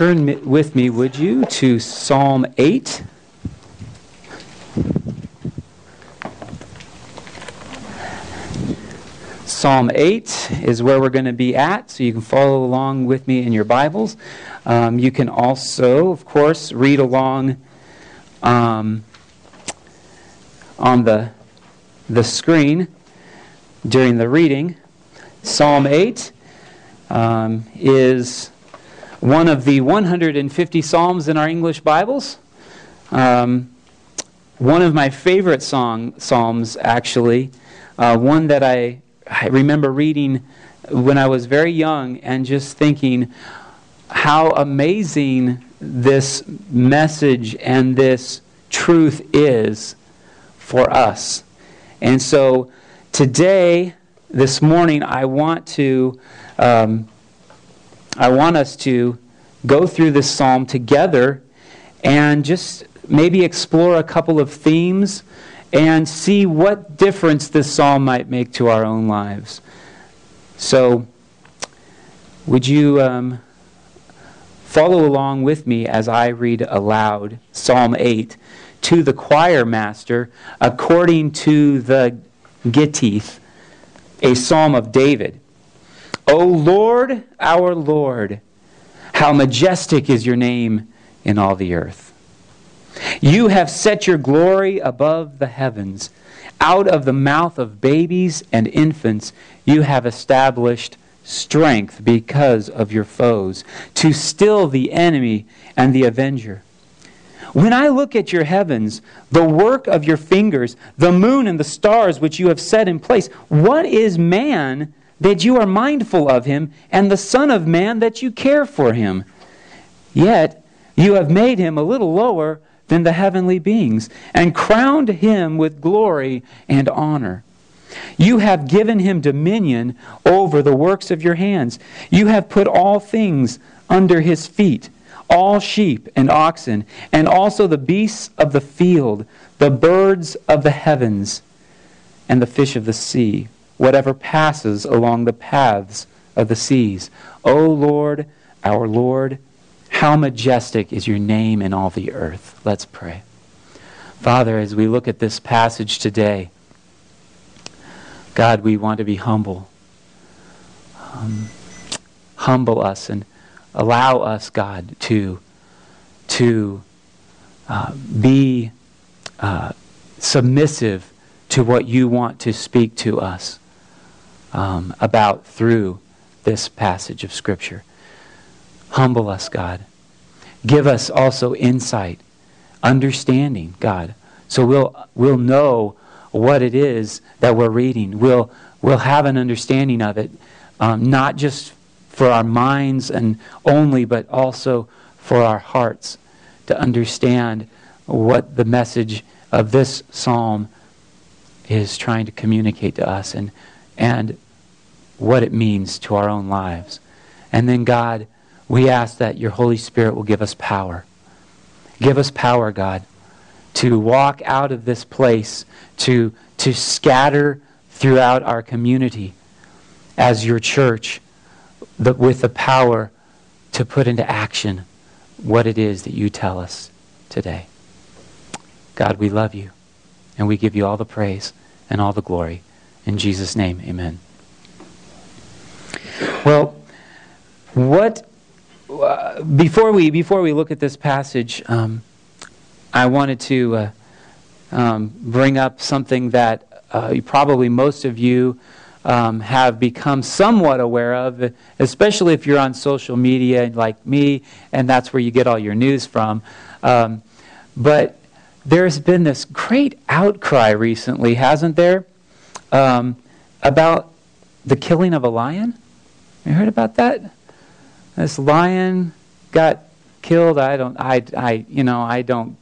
Turn with me, would you, to Psalm 8. Psalm 8 is where we're going to be at, so you can follow along with me in your Bibles. Um, you can also, of course, read along um, on the, the screen during the reading. Psalm 8 um, is one of the 150 Psalms in our English Bibles. Um, one of my favorite song, Psalms, actually. Uh, one that I, I remember reading when I was very young and just thinking how amazing this message and this truth is for us. And so today, this morning, I want to um, I want us to go through this psalm together and just maybe explore a couple of themes and see what difference this psalm might make to our own lives. So, would you um, follow along with me as I read aloud Psalm 8 to the choir master according to the Gittith, a psalm of David? O Lord, our Lord, how majestic is your name in all the earth. You have set your glory above the heavens. Out of the mouth of babies and infants, you have established strength because of your foes, to still the enemy and the avenger. When I look at your heavens, the work of your fingers, the moon and the stars which you have set in place, what is man that you are mindful of him, and the Son of Man that you care for him. Yet you have made him a little lower than the heavenly beings, and crowned him with glory and honor. You have given him dominion over the works of your hands. You have put all things under his feet all sheep and oxen, and also the beasts of the field, the birds of the heavens, and the fish of the sea whatever passes along the paths of the seas. O Lord, our Lord, how majestic is your name in all the earth. Let's pray. Father, as we look at this passage today, God, we want to be humble. Um, humble us and allow us, God, to, to uh, be uh, submissive to what you want to speak to us um, about through this passage of Scripture. Humble us, God. Give us also insight, understanding, God, so we'll, we'll know what it is that we're reading. We'll, we'll have an understanding of it, um, not just for our minds and only, but also for our hearts to understand what the message of this psalm is trying to communicate to us. And and what it means to our own lives. And then, God, we ask that your Holy Spirit will give us power. Give us power, God, to walk out of this place, to, to scatter throughout our community as your church the, with the power to put into action what it is that you tell us today. God, we love you, and we give you all the praise and all the glory. In Jesus' name, amen. Well, what uh, before we before we look at this passage, um, I wanted to uh, um, bring up something that uh, probably most of you um, have become somewhat aware of, especially if you're on social media like me, and that's where you get all your news from. Um, but there's been this great outcry recently, hasn't there? um, about the killing of a lion. You heard about that? This lion got killed. I don't. I. I. You know. I don't.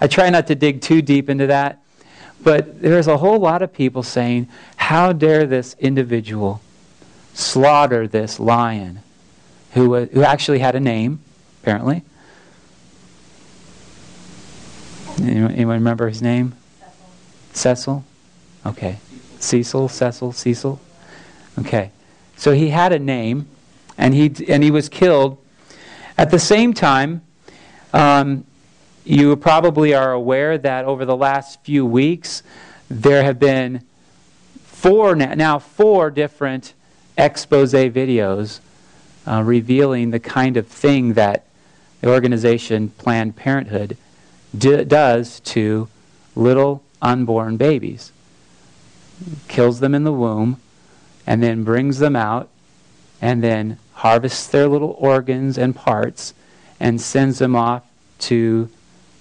I try not to dig too deep into that. But there's a whole lot of people saying, "How dare this individual slaughter this lion, who uh, who actually had a name, apparently." Anyone, anyone remember his name? Cecil. Cecil? Okay. Cecil, Cecil, Cecil. Okay. So he had a name, and he, and he was killed. At the same time, um, you probably are aware that over the last few weeks, there have been four now four different expose videos uh, revealing the kind of thing that the organization Planned Parenthood does to little unborn babies. Kills them in the womb and then brings them out and then harvests their little organs and parts and sends them off to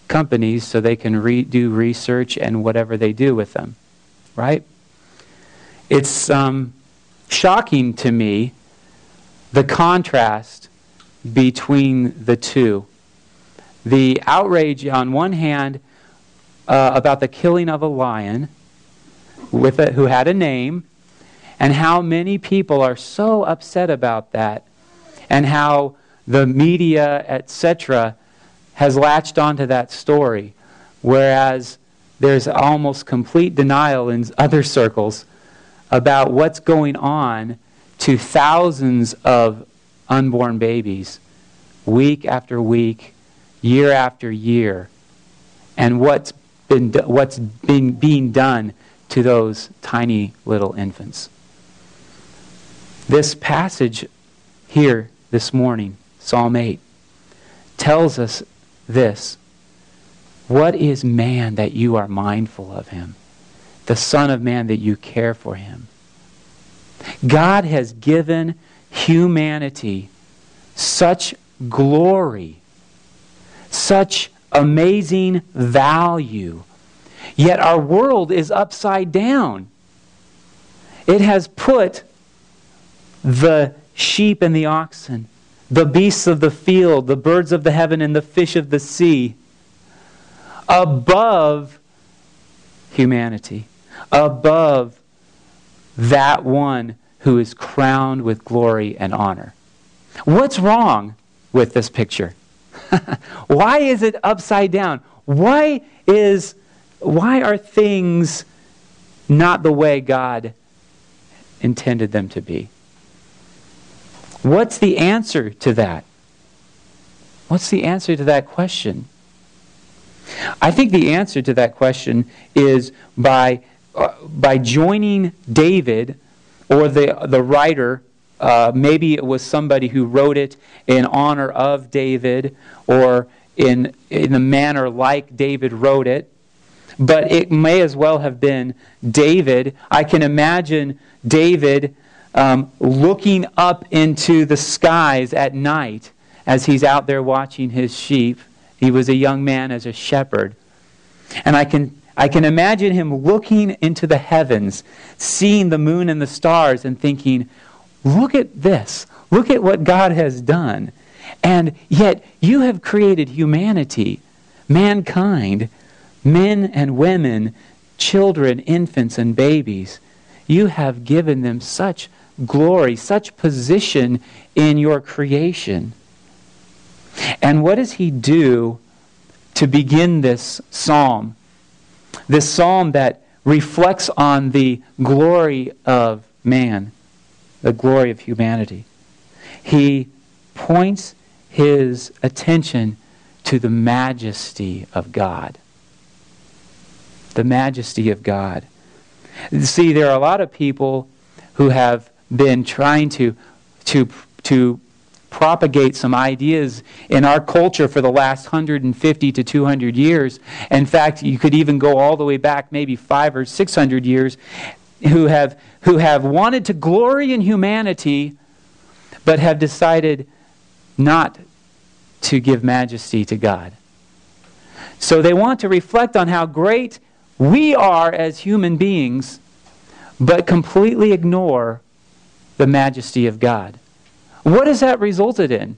companies so they can re- do research and whatever they do with them. Right? It's um, shocking to me the contrast between the two. The outrage, on one hand, uh, about the killing of a lion with a, who had a name, and how many people are so upset about that, and how the media, etc., has latched onto that story, whereas there's almost complete denial in other circles about what's going on to thousands of unborn babies week after week, year after year, and what's been what's been being done to those tiny little infants. This passage here this morning, Psalm 8, tells us this. What is man that you are mindful of him? The Son of Man that you care for him. God has given humanity such glory, such amazing value. Yet our world is upside down. It has put the sheep and the oxen, the beasts of the field, the birds of the heaven, and the fish of the sea above humanity, above that one who is crowned with glory and honor. What's wrong with this picture? why is it upside down? Why is why are things not the way God intended them to be? What's the answer to that? What's the answer to that question? I think the answer to that question is by, uh, by joining David or the, the writer. Uh, maybe it was somebody who wrote it in honor of David or in, in the manner like David wrote it. But it may as well have been David. I can imagine David um, looking up into the skies at night as he's out there watching his sheep. He was a young man as a shepherd. And I can, I can imagine him looking into the heavens, seeing the moon and the stars, and thinking, look at this. Look at what God has done. And yet, you have created humanity, mankind, men and women, children, infants, and babies. You have given them such glory, such position in your creation. And what does he do to begin this psalm? This psalm that reflects on the glory of man, the glory of humanity. He points his attention to the majesty of God. The majesty of God. See, there are a lot of people who have been trying to, to, to propagate some ideas in our culture for the last 150 to 200 years. In fact, you could even go all the way back maybe five or 600 years who have, who have wanted to glory in humanity but have decided not to give majesty to God. So they want to reflect on how great we are as human beings, but completely ignore the majesty of God. What has that resulted in?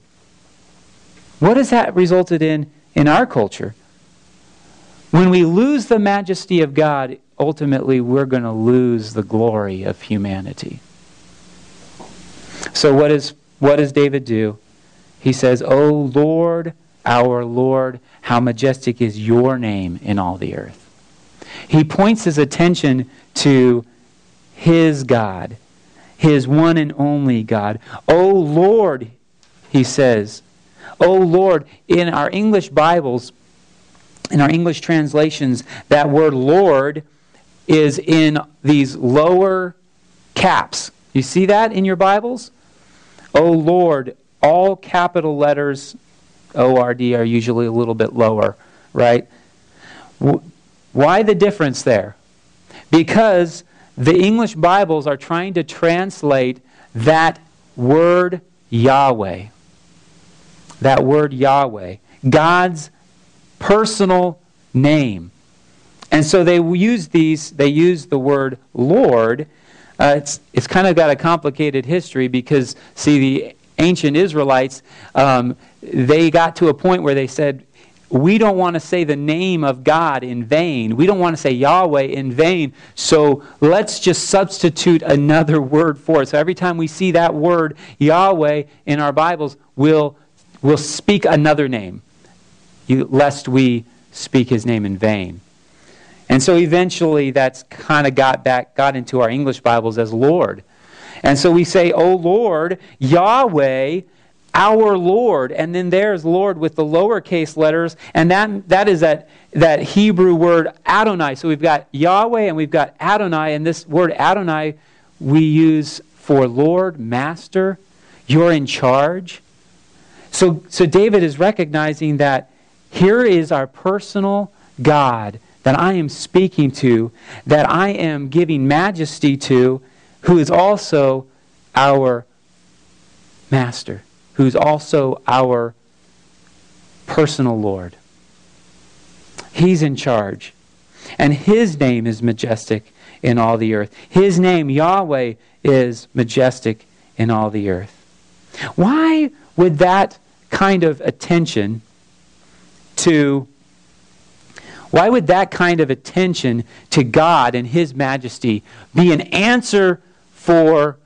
What has that resulted in in our culture? When we lose the majesty of God, ultimately we're going to lose the glory of humanity. So what, is, what does David do? He says, O Lord, our Lord, how majestic is your name in all the earth. He points his attention to his God, his one and only God. O Lord, he says, O Lord, in our English Bibles, in our English translations, that word Lord is in these lower caps. You see that in your Bibles? O Lord, all capital letters, ORD, are usually a little bit lower, right? Why the difference there? Because the English Bibles are trying to translate that word Yahweh. That word Yahweh. God's personal name. And so they use these, they use the word Lord. Uh, it's it's kind of got a complicated history because, see, the ancient Israelites, um, they got to a point where they said, we don't want to say the name of God in vain. We don't want to say Yahweh in vain. So let's just substitute another word for it. So every time we see that word Yahweh in our Bibles, we'll, we'll speak another name, lest we speak his name in vain. And so eventually that's kind of got back got into our English Bibles as Lord. And so we say, "Oh Lord, Yahweh, our Lord." And then there's Lord with the lowercase letters, and that that is that that Hebrew word Adonai. So we've got Yahweh and we've got Adonai, and this word Adonai we use for Lord, Master, you're in charge. So so David is recognizing that here is our personal God that I am speaking to, that I am giving majesty to, who is also our master, who's also our personal Lord. He's in charge. And his name is majestic in all the earth. His name, Yahweh, is majestic in all the earth. Why would that kind of attention to why would that kind of attention to God and His majesty be an answer for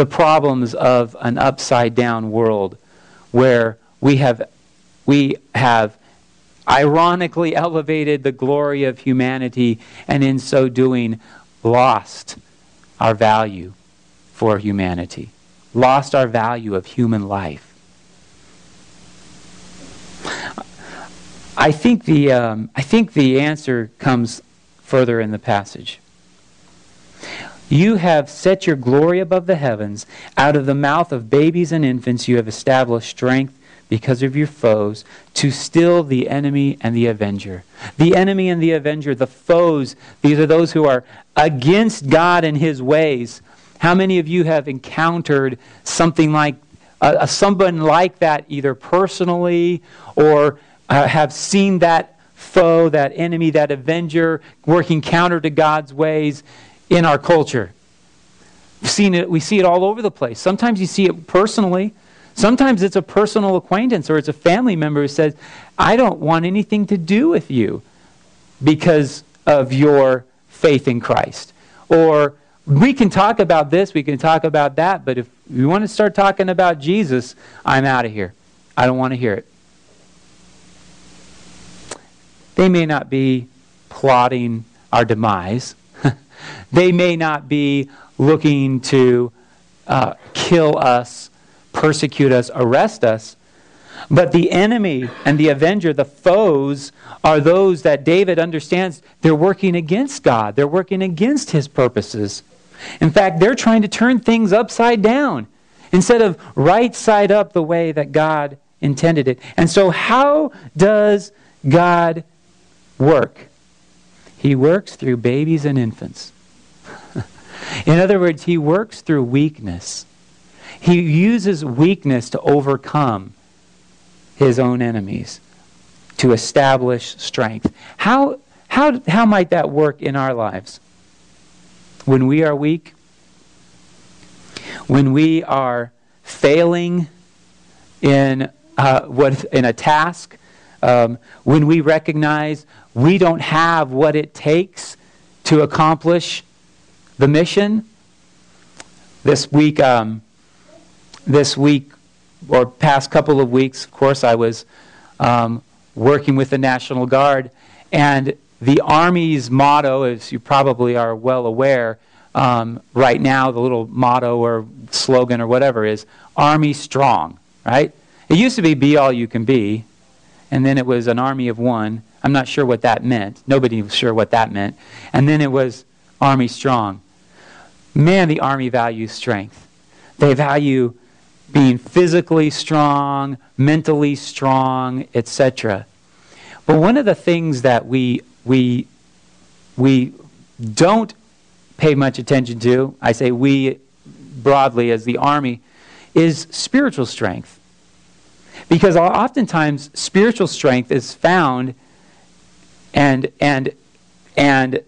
the problems of an upside down world where we have, we have ironically elevated the glory of humanity and in so doing lost our value for humanity, lost our value of human life? I think the, um, I think the answer comes further in the passage. You have set your glory above the heavens. Out of the mouth of babies and infants, you have established strength because of your foes to still the enemy and the avenger. The enemy and the avenger, the foes, these are those who are against God and his ways. How many of you have encountered something like uh, someone like that, either personally or uh, have seen that foe, that enemy, that avenger working counter to God's ways in our culture. We've seen it, we see it all over the place. Sometimes you see it personally. Sometimes it's a personal acquaintance or it's a family member who says, I don't want anything to do with you because of your faith in Christ. Or we can talk about this, we can talk about that, but if you want to start talking about Jesus, I'm out of here. I don't want to hear it. They may not be plotting our demise. They may not be looking to uh, kill us, persecute us, arrest us. But the enemy and the avenger, the foes, are those that David understands they're working against God. They're working against his purposes. In fact, they're trying to turn things upside down instead of right side up the way that God intended it. And so, how does God work. He works through babies and infants. In other words, he works through weakness. He uses weakness to overcome his own enemies, to establish strength. How, how, how might that work in our lives? When we are weak, when we are failing in, uh, what, in a task, um, when we recognize we don't have what it takes to accomplish the mission. This week, um, this week or past couple of weeks, of course, I was um, working with the National Guard, and the Army's motto, as you probably are well aware, um, right now, the little motto or slogan or whatever is Army Strong, right? It used to be be all you can be, and then it was an army of one. I'm not sure what that meant. Nobody was sure what that meant. And then it was army strong. Man, the army values strength. They value being physically strong, mentally strong, etc. But one of the things that we we we don't pay much attention to, I say we broadly as the army, is spiritual strength. Because oftentimes spiritual strength is found and and and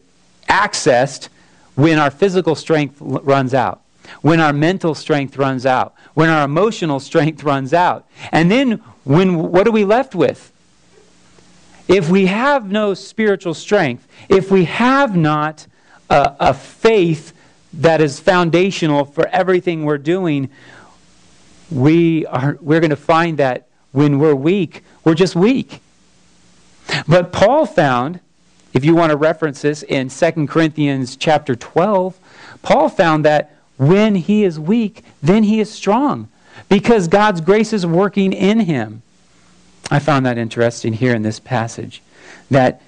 accessed when our physical strength runs out when our mental strength runs out, when our emotional strength runs out. And then when what are we left with? If we have no spiritual strength, if we have not a, a faith that is foundational for everything we're doing, we are we're going to find that when we're weak, we're just weak. But Paul found, if you want to reference this in 2 Corinthians chapter 12, Paul found that when he is weak, then he is strong because God's grace is working in him. I found that interesting here in this passage that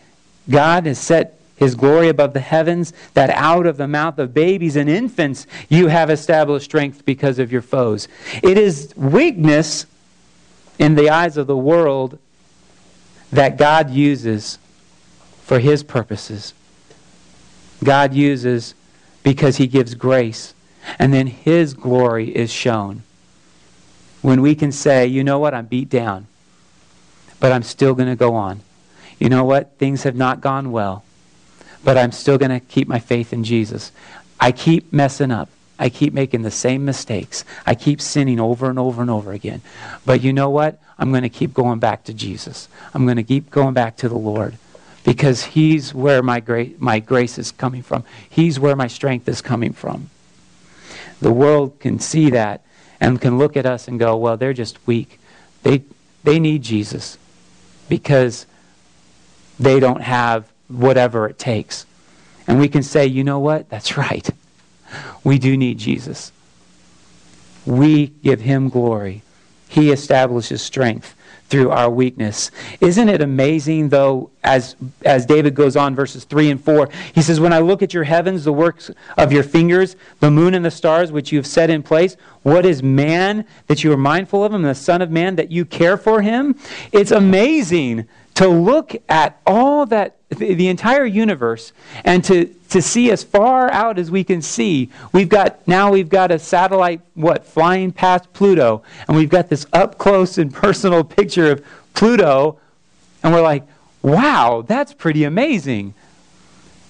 God has set his glory above the heavens, that out of the mouth of babies and infants you have established strength because of your foes. It is weakness in the eyes of the world that God uses for his purposes. God uses because he gives grace and then His glory is shown. When we can say, you know what, I'm beat down, but I'm still going to go on. You know what, things have not gone well, but I'm still going to keep my faith in Jesus. I keep messing up. I keep making the same mistakes. I keep sinning over and over and over again. But you know what? I'm going to keep going back to Jesus. I'm going to keep going back to the Lord because He's where my, gra- my grace is coming from. He's where my strength is coming from. The world can see that and can look at us and go, well, they're just weak. They, they need Jesus because they don't have whatever it takes. And we can say, you know what? That's right. We do need Jesus. We give him glory. He establishes strength through our weakness. Isn't it amazing, though, as, as David goes on, verses 3 and 4, he says, When I look at your heavens, the works of your fingers, the moon and the stars which you have set in place, what is man that you are mindful of him, the Son of Man that you care for him? It's amazing to look at all that, the entire universe, and to, to see as far out as we can see. We've got, now we've got a satellite, what, flying past Pluto, and we've got this up close and personal picture of Pluto, and we're like, wow, that's pretty amazing.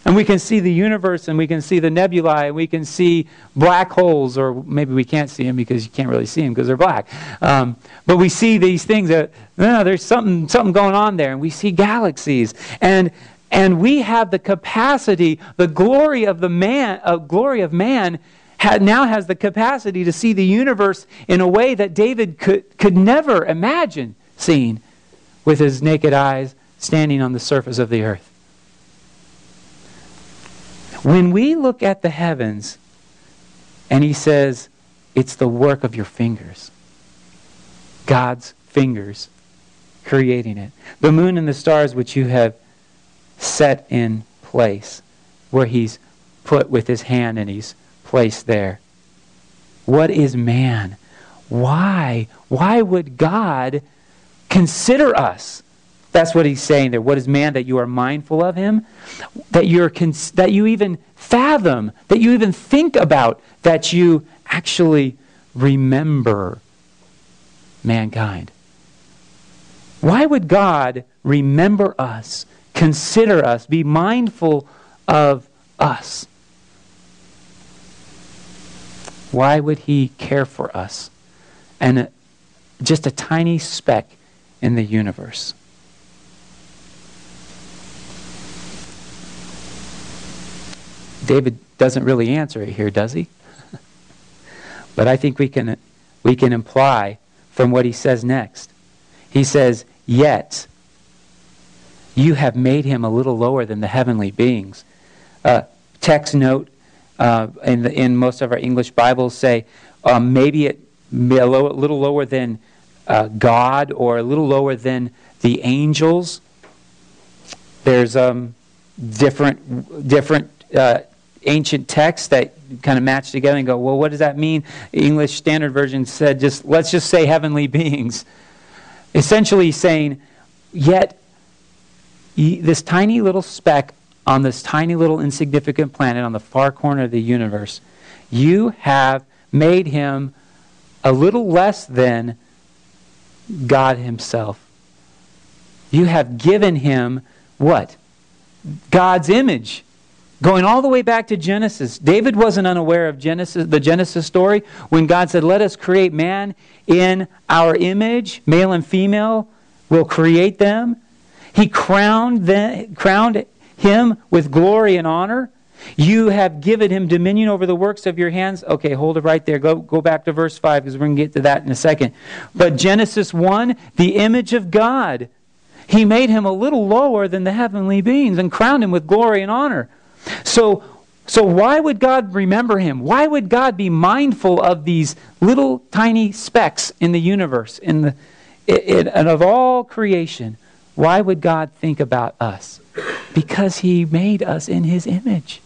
And we can see the universe and we can see the nebulae and we can see black holes, or maybe we can't see them because you can't really see them because they're black. Um, but we see these things that, no, there's something, something going on there. And we see galaxies. And, and we have the capacity, the glory of the man, uh, glory of man now has the capacity to see the universe in a way that David could, could never imagine seeing with his naked eyes standing on the surface of the earth. When we look at the heavens, and he says, it's the work of your fingers. God's fingers creating it. The moon and the stars which you have set in place, where he's put with his hand and he's placed there. What is man? Why? Why would God consider us? That's what he's saying there. What is man that you are mindful of him? That you're cons- that you even fathom, that you even think about, that you actually remember mankind. Why would God remember us, consider us, be mindful of us? Why would he care for us? And just a tiny speck in the universe. David doesn't really answer it here, does he? but I think we can, we can imply from what he says next. He says, Yet you have made him a little lower than the heavenly beings. Uh, text note uh, in, the, in most of our English Bibles say um, maybe it a little lower than uh, God or a little lower than the angels. There's um, different, different uh, ancient texts that kind of match together and go, well, what does that mean? English Standard Version said, just let's just say heavenly beings. Essentially saying, yet this tiny little speck on this tiny little insignificant planet on the far corner of the universe, you have made him a little less than God Himself. You have given him what? God's image. Going all the way back to Genesis. David wasn't unaware of Genesis, the Genesis story when God said, Let us create man in our image, male and female. We'll create them. He crowned, them, crowned him with glory and honor. You have given him dominion over the works of your hands. Okay, hold it right there. Go, go back to verse 5 because we're going to get to that in a second. But Genesis 1, the image of God. He made him a little lower than the heavenly beings and crowned him with glory and honor. So, so why would God remember him? Why would God be mindful of these little tiny specks in the universe, in the, in, and of all creation? Why would God think about us? Because he made us in his image.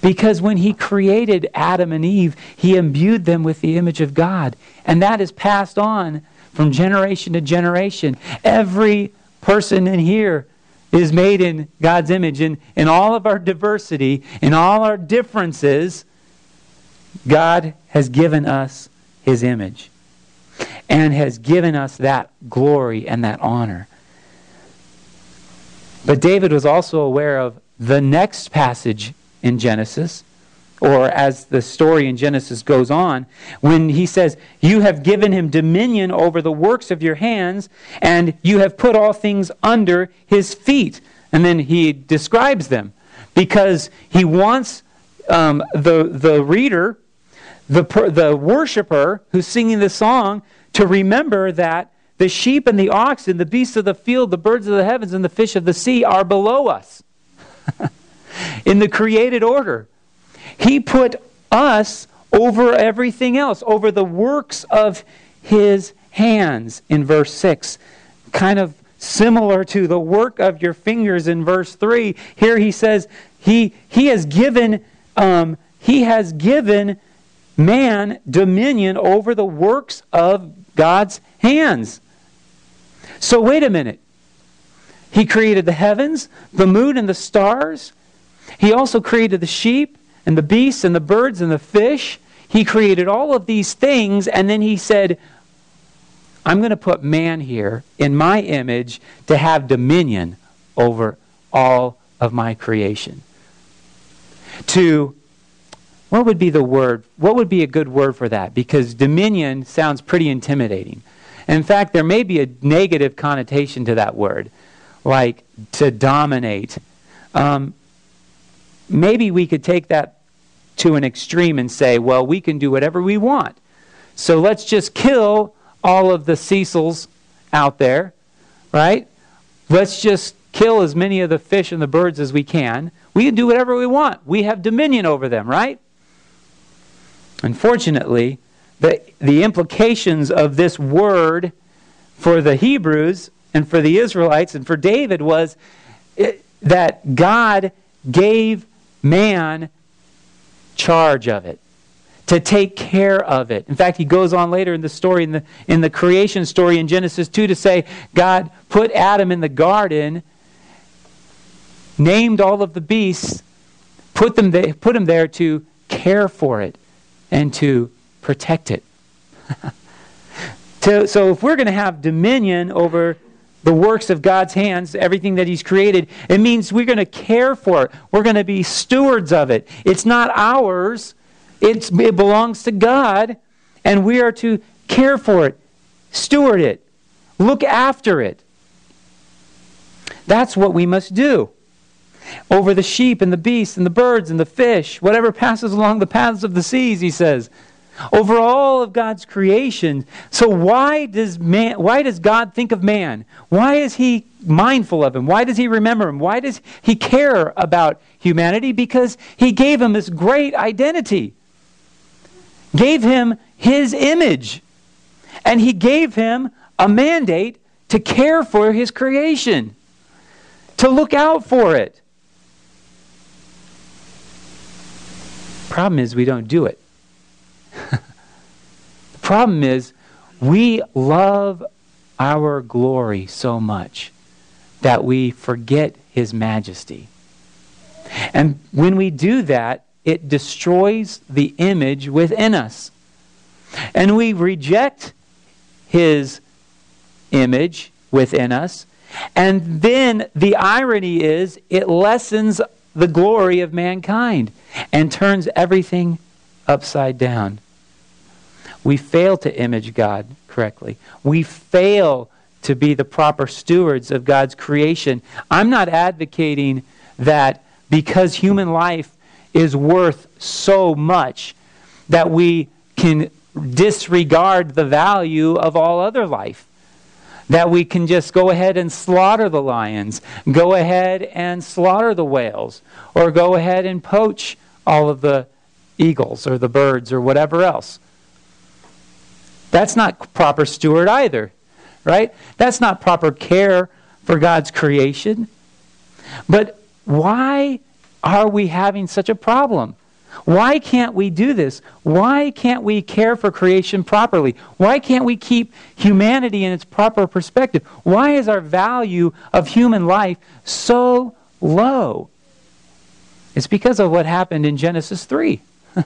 Because when he created Adam and Eve, he imbued them with the image of God. And that is passed on from generation to generation. Every person in here is made in God's image. And in all of our diversity, in all our differences, God has given us his image and has given us that glory and that honor. But David was also aware of the next passage in Genesis, or as the story in Genesis goes on, when he says, You have given him dominion over the works of your hands, and you have put all things under his feet. And then he describes them because he wants um, the, the reader, the, the worshiper who's singing the song, to remember that the sheep and the oxen, the beasts of the field, the birds of the heavens, and the fish of the sea are below us. in the created order. He put us over everything else, over the works of his hands in verse 6. Kind of similar to the work of your fingers in verse 3. Here he says, He, he has given um, he has given man dominion over the works of God's hands. So wait a minute. He created the heavens, the moon, and the stars. He also created the sheep and the beasts and the birds and the fish. He created all of these things, and then he said, I'm going to put man here in my image to have dominion over all of my creation. To, what would be the word? What would be a good word for that? Because dominion sounds pretty intimidating. in fact, there may be a negative connotation to that word, like to dominate. Um, maybe we could take that to an extreme and say, well, we can do whatever we want. So let's just kill all of the Cecils out there, right? Let's just kill as many of the fish and the birds as we can. We can do whatever we want. We have dominion over them, right? Unfortunately, the, the implications of this word for the Hebrews and for the Israelites and for David was it, that God gave man charge of it to take care of it. In fact, he goes on later in the story, in the, in the creation story in Genesis 2, to say God put Adam in the garden, named all of the beasts, put, them there, put him there to care for it and to protect it. to, so, if we're going to have dominion over the works of God's hands, everything that He's created, it means we're going to care for it. We're going to be stewards of it. It's not ours, it's, it belongs to God, and we are to care for it, steward it, look after it. That's what we must do. Over the sheep and the beasts and the birds and the fish, whatever passes along the paths of the seas, he says over all of God's creation. So why does man why does God think of man? Why is he mindful of him? Why does he remember him? Why does he care about humanity? Because he gave him this great identity. Gave him his image. And he gave him a mandate to care for his creation, to look out for it. Problem is, we don't do it. the problem is, we love our glory so much that we forget his majesty. And when we do that, it destroys the image within us. And we reject his image within us. And then the irony is it lessens the glory of mankind and turns everything upside down. We fail to image God correctly. We fail to be the proper stewards of God's creation. I'm not advocating that because human life is worth so much that we can disregard the value of all other life. That we can just go ahead and slaughter the lions, go ahead and slaughter the whales, or go ahead and poach all of the eagles or the birds or whatever else. That's not proper steward either, right? That's not proper care for God's creation. But why are we having such a problem? Why can't we do this? Why can't we care for creation properly? Why can't we keep humanity in its proper perspective? Why is our value of human life so low? It's because of what happened in Genesis 3.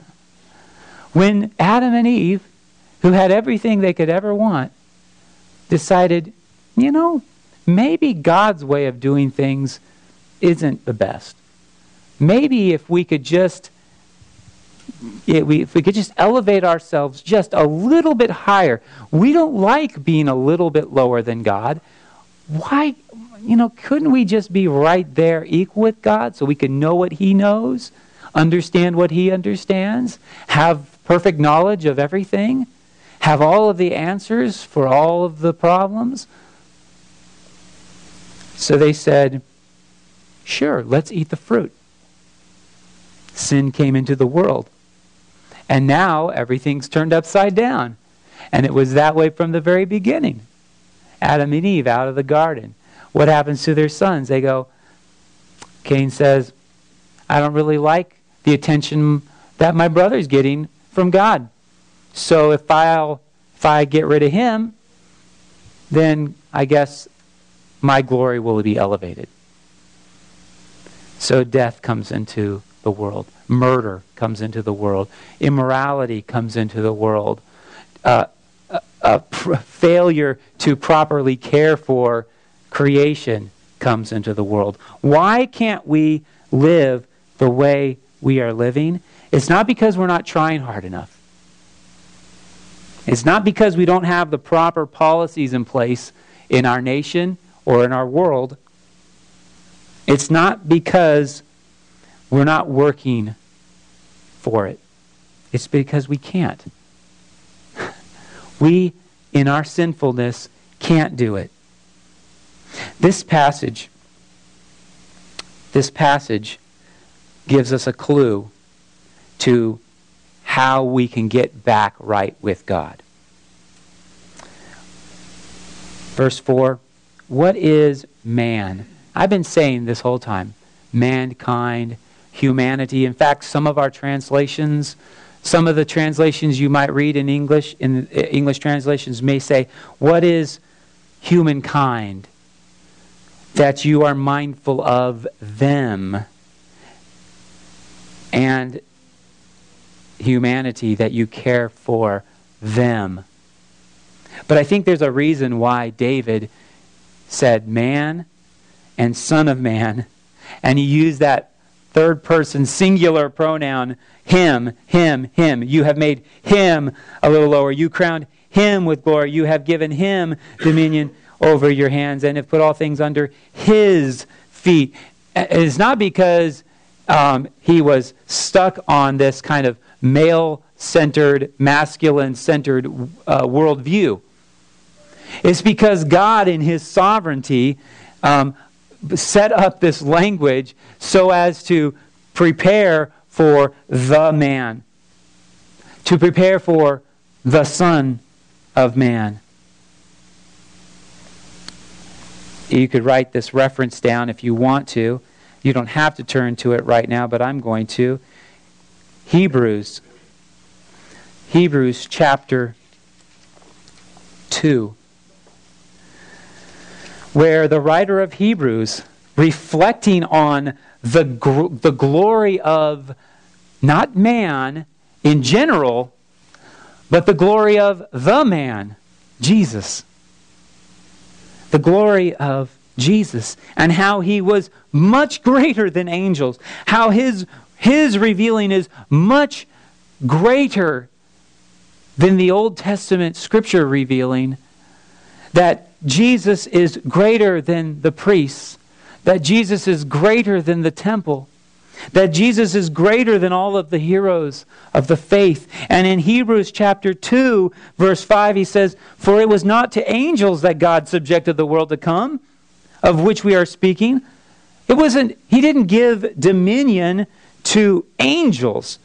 when Adam and Eve, who had everything they could ever want, decided, you know, maybe God's way of doing things isn't the best. Maybe if we could just if we could just elevate ourselves just a little bit higher. We don't like being a little bit lower than God. Why, you know, couldn't we just be right there equal with God so we can know what He knows, understand what He understands, have perfect knowledge of everything, have all of the answers for all of the problems? So they said, Sure, let's eat the fruit. Sin came into the world. And now everything's turned upside down. And it was that way from the very beginning. Adam and Eve out of the garden. What happens to their sons? They go, Cain says, I don't really like the attention that my brother's getting from God. So if I'll if I get rid of him, then I guess my glory will be elevated. So death comes into the world. Murder comes into the world. Immorality comes into the world. Uh, a, pr- failure to properly care for creation comes into the world. Why can't we live the way we are living? It's not because we're not trying hard enough. It's not because we don't have the proper policies in place in our nation or in our world it's not because we're not working for it, it's because we can't. We, in our sinfulness, can't do it. This passage, this passage gives us a clue to how we can get back right with God. Verse 4 What is man? I've been saying this whole time mankind, humanity. In fact, some of our translations, some of the translations you might read in English, in uh, English translations, may say, What is humankind? That you are mindful of them. And humanity, that you care for them. But I think there's a reason why David said, Man, and Son of Man. And he used that third person singular pronoun, him, him, him. You have made him a little lower. You crowned him with glory. You have given him dominion over your hands and have put all things under his feet. It's not because um, he was stuck on this kind of male centered, masculine centered uh, worldview. It's because God, in his sovereignty, um, set up this language so as to prepare for the man, to prepare for the Son of man. You could write this reference down if you want to. You don't have to turn to it right now, but I'm going to. Hebrews. Hebrews chapter 2. Where the writer of Hebrews, reflecting on the, gr- the glory of not man in general, but the glory of the man, Jesus. The glory of Jesus and how he was much greater than angels, how his, his revealing is much greater than the Old Testament scripture revealing, that Jesus is greater than the priests, that Jesus is greater than the temple that Jesus is greater than all of the heroes of the faith. And in Hebrews chapter 2, verse 5, he says, For it was not to angels that God subjected the world to come, of which we are speaking. It wasn't, he didn't give dominion to angels.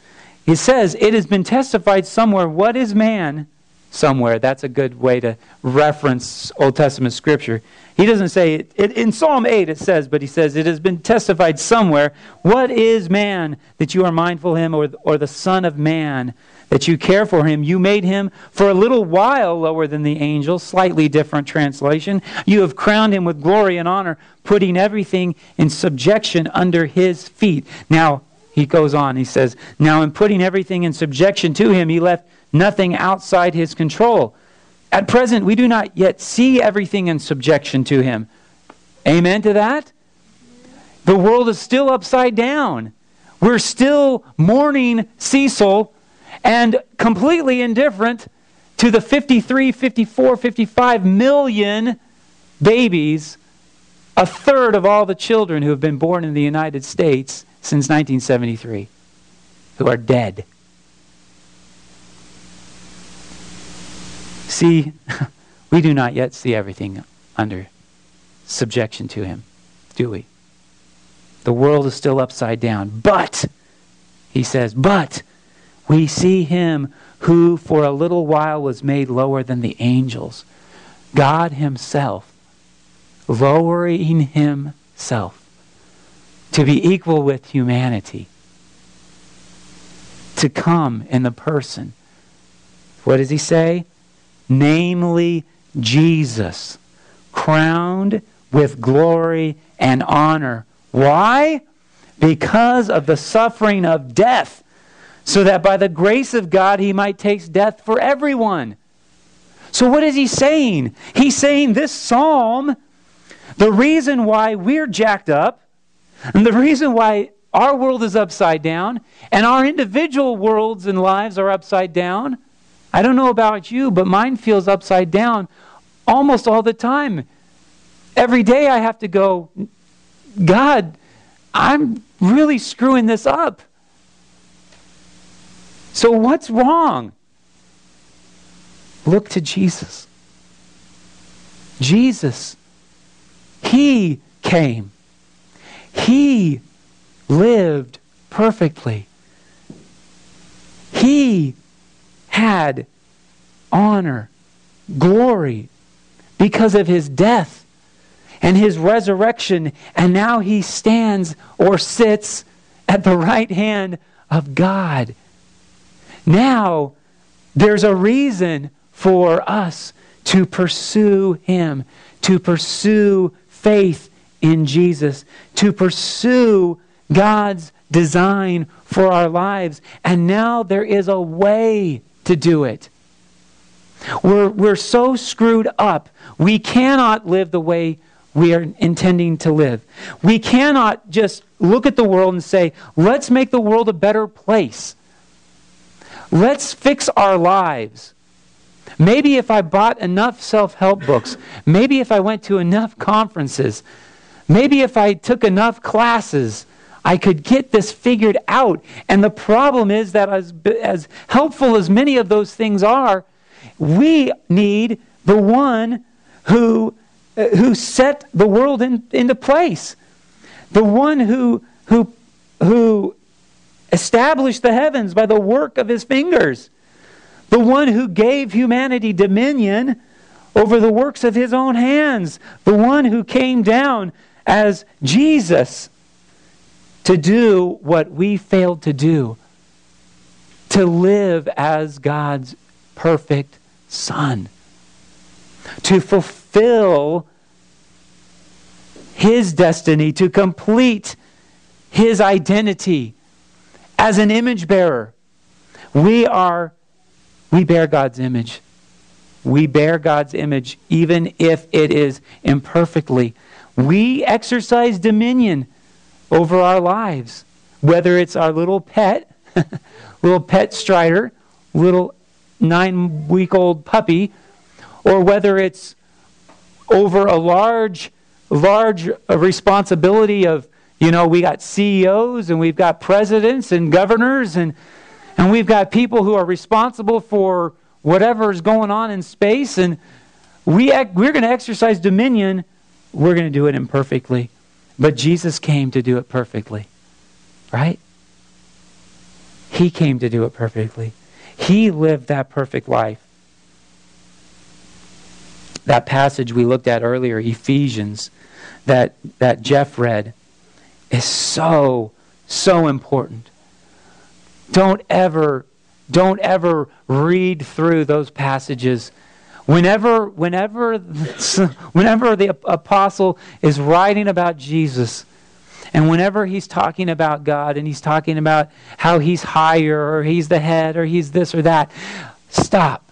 He says, It has been testified somewhere, what is man? Somewhere. That's a good way to reference Old Testament scripture. He doesn't say, it, it, in Psalm 8 it says, but he says, it has been testified somewhere. What is man that you are mindful of him, or, or the Son of Man that you care for him? You made him for a little while lower than the angels, slightly different translation. You have crowned him with glory and honor, putting everything in subjection under his feet. Now, he goes on, he says, Now in putting everything in subjection to him, he left nothing outside his control. At present, we do not yet see everything in subjection to him. Amen to that? The world is still upside down. We're still mourning Cecil and completely indifferent to the 53, 54, 55 million babies, a third of all the children who have been born in the United States since 1973, who are dead. See, we do not yet see everything under subjection to Him, do we? The world is still upside down. But, he says, but we see Him who for a little while was made lower than the angels. God Himself, lowering Himself to be equal with humanity, to come in the person. What does He say? Namely Jesus, crowned with glory and honor. Why? Because of the suffering of death, so that by the grace of God he might taste death for everyone. So, what is he saying? He's saying this psalm, the reason why we're jacked up, and the reason why our world is upside down, and our individual worlds and lives are upside down, I don't know about you, but mine feels upside down almost all the time. Every day I have to go, God, I'm really screwing this up. So what's wrong? Look to Jesus. Jesus, He came. He lived perfectly. He had honor, glory because of his death and his resurrection. And now he stands or sits at the right hand of God. Now, there's a reason for us to pursue him, to pursue faith in Jesus, to pursue God's design for our lives. And now there is a way to do it. We're, we're so screwed up, we cannot live the way we are intending to live. We cannot just look at the world and say, let's make the world a better place. Let's fix our lives. Maybe if I bought enough self help books, maybe if I went to enough conferences, maybe if I took enough classes, I could get this figured out. And the problem is that, as, as helpful as many of those things are, we need the one who, uh, who set the world in, into place, the one who, who, who established the heavens by the work of his fingers, the one who gave humanity dominion over the works of his own hands, the one who came down as Jesus to do what we failed to do, to live as God's perfect Son, to fulfill his destiny, to complete his identity as an image bearer. We are, we bear God's image. We bear God's image even if it is imperfectly. We exercise dominion over our lives, whether it's our little pet, little pet strider, little nine week old puppy, or whether it's over a large, large uh, responsibility of, you know, we got CEOs and we've got presidents and governors and, and we've got people who are responsible for whatever is going on in space and we, we're going to exercise dominion. We're going to do it imperfectly. But Jesus came to do it perfectly. Right? He came to do it perfectly. He lived that perfect life. That passage we looked at earlier, Ephesians, that, that Jeff read, is so, so important. Don't ever, don't ever read through those passages Whenever, whenever, whenever the apostle is writing about Jesus, and whenever he's talking about God and he's talking about how he's higher or he's the head or he's this or that, stop.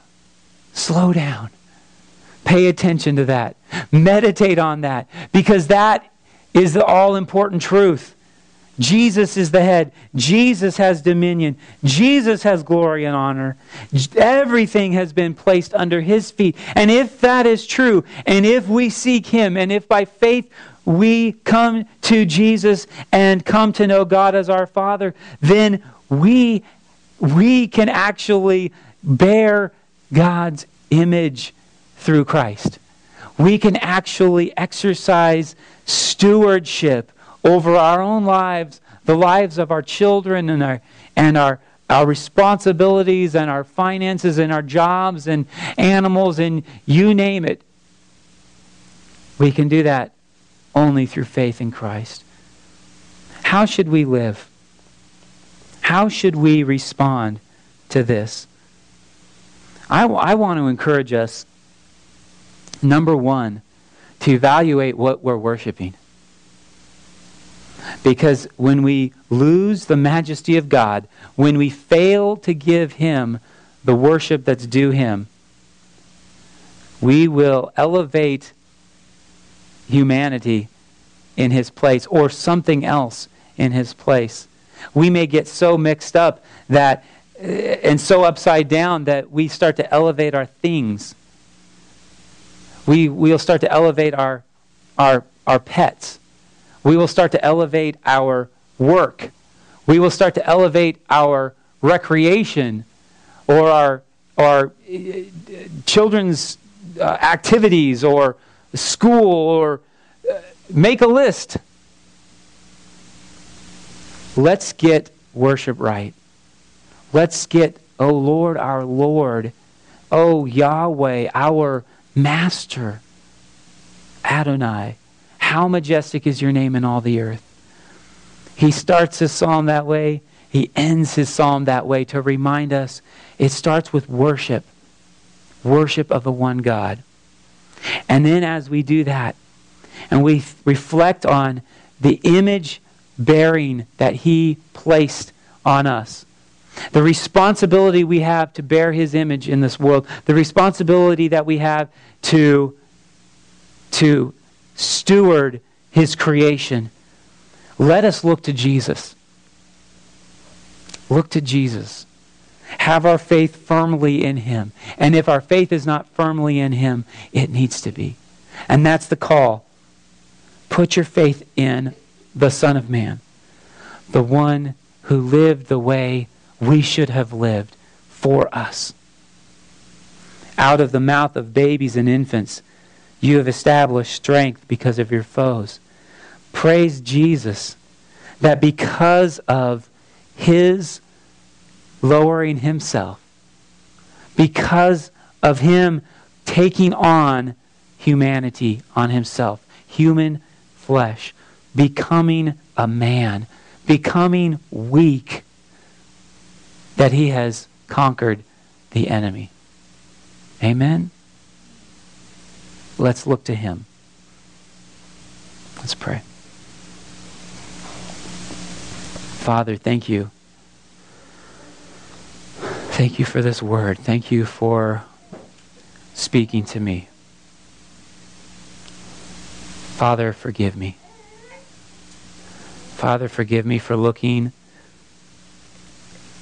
Slow down. Pay attention to that. Meditate on that because that is the all important truth. Jesus is the head. Jesus has dominion. Jesus has glory and honor. Everything has been placed under his feet. And if that is true, and if we seek him, and if by faith we come to Jesus and come to know God as our Father, then we, we can actually bear God's image through Christ. We can actually exercise stewardship over our own lives, the lives of our children and our and our our responsibilities and our finances and our jobs and animals and you name it. We can do that only through faith in Christ. How should we live? How should we respond to this? I, I want to encourage us, number one, to evaluate what we're worshiping. Because when we lose the majesty of God, when we fail to give Him the worship that's due Him, we will elevate humanity in His place or something else in His place. We may get so mixed up that eh, and so upside down that we start to elevate our things. We, we'll start to elevate our, our, our pets we will start to elevate our work. We will start to elevate our recreation or our, our uh, children's uh, activities or school or uh, make a list. Let's get worship right. Let's get, oh Lord, our Lord, oh Yahweh, our Master, Adonai. How majestic is your name in all the earth. He starts his psalm that way. He ends his psalm that way to remind us it starts with worship, worship of the one God. And then as we do that, and we reflect on the image bearing that he placed on us, the responsibility we have to bear his image in this world, the responsibility that we have to, to steward his creation. Let us look to Jesus. Look to Jesus. Have our faith firmly in him. And if our faith is not firmly in him, it needs to be. And that's the call. Put your faith in the Son of Man, the one who lived the way we should have lived for us. Out of the mouth of babies and infants, you have established strength because of your foes. Praise Jesus that because of his lowering himself, because of him taking on humanity on himself, human flesh, becoming a man, becoming weak, that he has conquered the enemy. Amen? Let's look to him. Let's pray. Father, thank you. Thank you for this word. Thank you for speaking to me. Father, forgive me. Father, forgive me for looking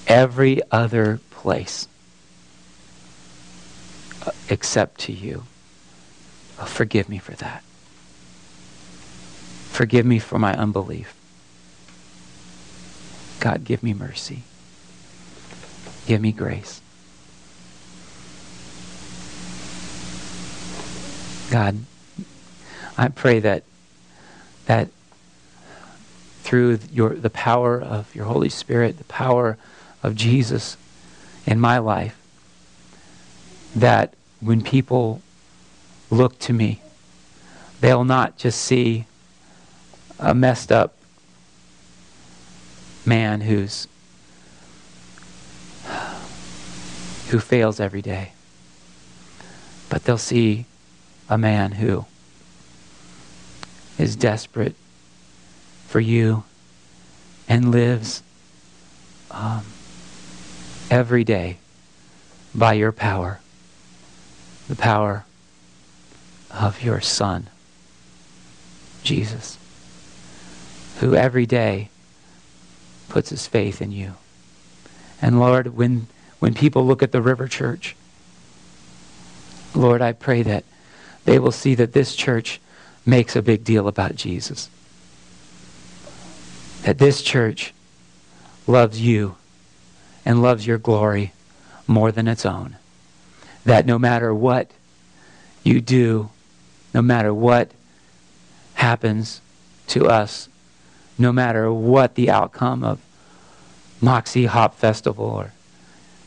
every other place uh, except to you. Oh, forgive me for that. Forgive me for my unbelief. God, give me mercy. Give me grace. God, I pray that that through your the power of your Holy Spirit, the power of Jesus in my life, that when people look to me, they'll not just see a messed up man who's who fails every day. But they'll see a man who is desperate for you and lives um, every day by your power, the power of your Son, Jesus, who every day puts his faith in you. And Lord, when, when people look at the River Church, Lord, I pray that they will see that this church makes a big deal about Jesus. That this church loves you and loves your glory more than its own. That no matter what you do, no matter what happens to us, no matter what the outcome of Moxie Hop Festival or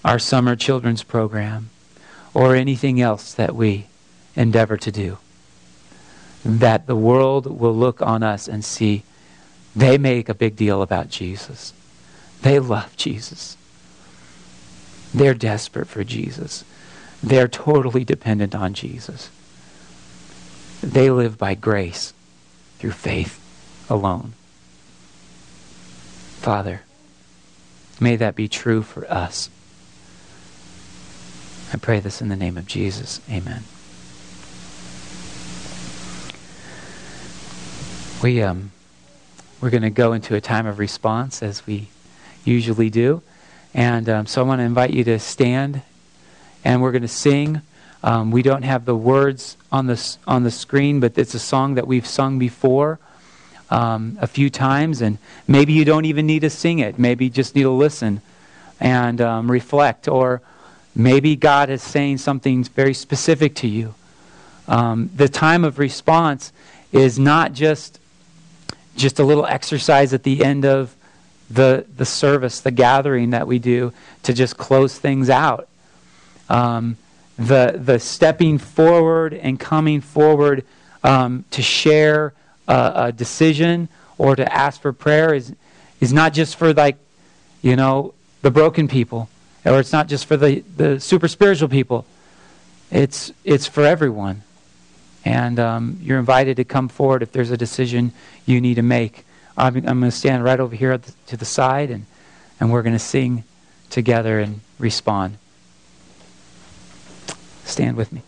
our summer children's program or anything else that we endeavor to do, that the world will look on us and see they make a big deal about Jesus. They love Jesus. They're desperate for Jesus. They're totally dependent on Jesus. They live by grace through faith alone. Father, may that be true for us. I pray this in the name of Jesus. Amen. We um, we're going to go into a time of response as we usually do, and um, so I want to invite you to stand, and we're going to sing. Um, we don't have the words on the on the screen, but it's a song that we've sung before um, a few times, and maybe you don't even need to sing it. Maybe you just need to listen and um, reflect, or maybe God is saying something very specific to you. Um, the time of response is not just just a little exercise at the end of the the service, the gathering that we do to just close things out. Um, the the stepping forward and coming forward um, to share a, a decision or to ask for prayer is is not just for like you know the broken people or it's not just for the, the super spiritual people. It's it's for everyone. And um, you're invited to come forward if there's a decision you need to make. I'm, I'm going to stand right over here the, to the side and and we're going to sing together and respond stand with me